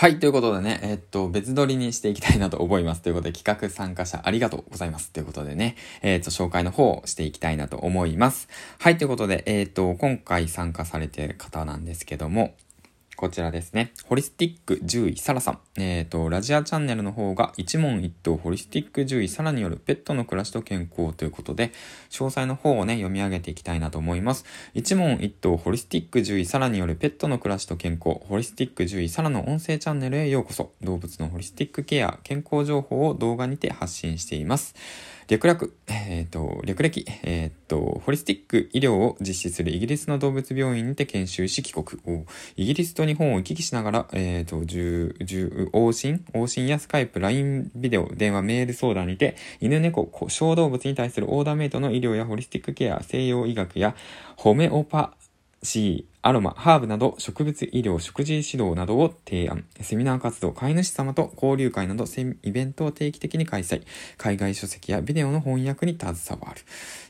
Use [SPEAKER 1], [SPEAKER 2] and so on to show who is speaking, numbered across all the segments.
[SPEAKER 1] はい、ということでね、え、っと、別撮りにしていきたいなと思います。ということで、企画参加者ありがとうございます。ということでね、え、っと、紹介の方をしていきたいなと思います。はい、ということで、え、っと、今回参加されている方なんですけども、こちらですね。ホリスティック獣医サラさん。えっ、ー、と、ラジアチャンネルの方が一問一答ホリスティック獣医サラによるペットの暮らしと健康ということで、詳細の方をね、読み上げていきたいなと思います。一問一答ホリスティック獣医サラによるペットの暮らしと健康、ホリスティック獣医サラの音声チャンネルへようこそ。動物のホリスティックケア、健康情報を動画にて発信しています。略略、えっ、ー、と、略歴、えっ、ー、と、ホリスティック医療を実施するイギリスの動物病院にて研修し帰国。を、イギリスと日本を行き来しながら、えっ、ー、と、重、重、往診、往診やスカイプ、LINE ビデオ、電話、メール相談にて、犬猫、小動物に対するオーダーメイトの医療やホリスティックケア、西洋医学や、ホメオパシー、アロマ、ハーブなど植物医療、食事指導などを提案。セミナー活動、飼い主様と交流会などイベントを定期的に開催。海外書籍やビデオの翻訳に携わる。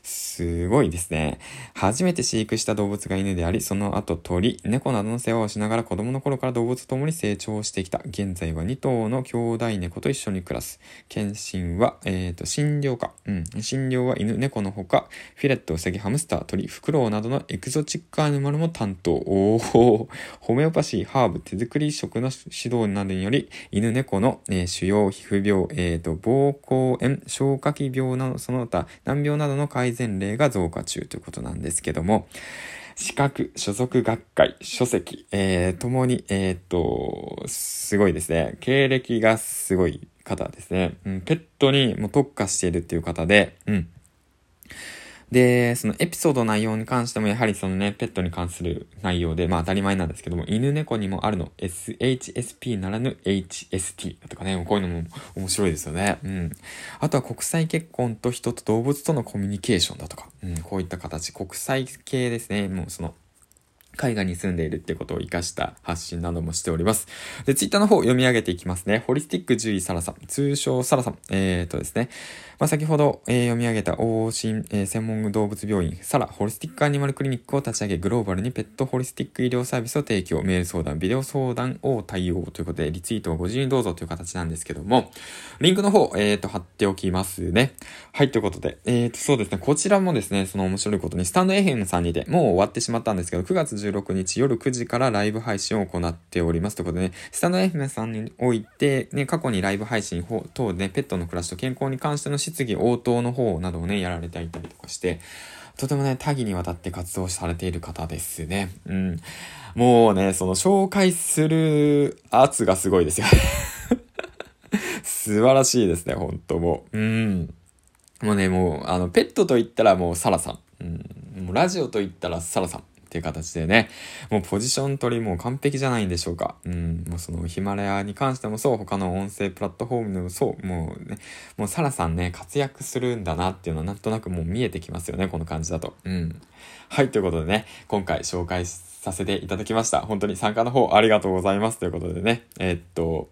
[SPEAKER 1] すごいですね。初めて飼育した動物が犬であり、その後鳥、猫などの世話をしながら子供の頃から動物と共に成長してきた。現在は2頭の兄弟猫と一緒に暮らす。検診は、えっ、ー、と、診療科。うん。診療は犬、猫のほか、フィレット、ウサギ、ハムスター、鳥、フクロウなどのエクゾチックアニマルも担当。と、おおホメオパシー、ハーブ、手作り食の指導などにより、犬猫の、えー、腫瘍、皮膚病、えーと、膀胱炎、消化器病など、その他、難病などの改善例が増加中ということなんですけども、資格、所属学会、書籍、えー、ともに、えっ、ー、と、すごいですね。経歴がすごい方ですね。うん、ペットにも特化しているっていう方で、うん。で、そのエピソード内容に関してもやはりそのね、ペットに関する内容で、まあ当たり前なんですけども、犬猫にもあるの SHSP ならぬ HST とかね、こういうのも面白いですよね。うん。あとは国際結婚と人と動物とのコミュニケーションだとか、うん、こういった形、国際系ですね。もうその、海外に住んでいるってことを活かした発信などもしております。で、ツイッターの方読み上げていきますね。ホリスティック獣医サラさん、通称サラさん。えーとですね。まあ、先ほど、えー、読み上げた往診、えー、専門動物病院、サラホリスティックアニマルクリニックを立ち上げ、グローバルにペットホリスティック医療サービスを提供、メール相談、ビデオ相談を対応ということで、リツイートをご自由にどうぞという形なんですけども、リンクの方、えーと、貼っておきますね。はい、ということで、えーと、そうですね、こちらもですね、その面白いことに、スタンド FM さんにて、もう終わってしまったんですけど、9月16日夜9時からライブ配信を行っております。ということでね、スタンド FM さんにおいて、ね、過去にライブ配信等で、ペットの暮らしと健康に関しての質疑応答の方などをね、やられていたりとかして、とてもね、多岐にわたって活動されている方ですね。うん。もうね、その紹介する圧がすごいですよ。素晴らしいですね、ほんともう。うん。もうね、もう、あの、ペットと言ったらもうサラさん。うん。もうラジオと言ったらサラさん。っていう形でね、もうポジション取りも完璧じゃないんでしょうか。うん、もうそのヒマラヤに関してもそう、他の音声プラットフォームでもそう、もうね、もうサラさんね、活躍するんだなっていうのはなんとなくもう見えてきますよね、この感じだと。うん。はい、ということでね、今回紹介させていただきました。本当に参加の方ありがとうございますということでね、えー、っと、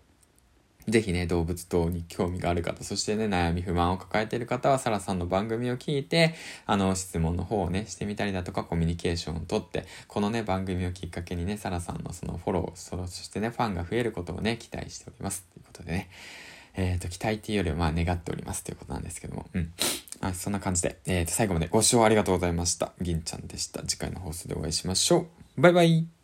[SPEAKER 1] ぜひね、動物等に興味がある方、そしてね、悩み不満を抱えている方は、サラさんの番組を聞いて、あの、質問の方をね、してみたりだとか、コミュニケーションをとって、このね、番組をきっかけにね、サラさんのそのフォロー、そしてね、ファンが増えることをね、期待しております。ということでね、えっ、ー、と、期待っていうよりは、まあ、願っておりますということなんですけども、うん。あそんな感じで、えっ、ー、と、最後までご視聴ありがとうございました。銀ちゃんでした。次回の放送でお会いしましょう。バイバイ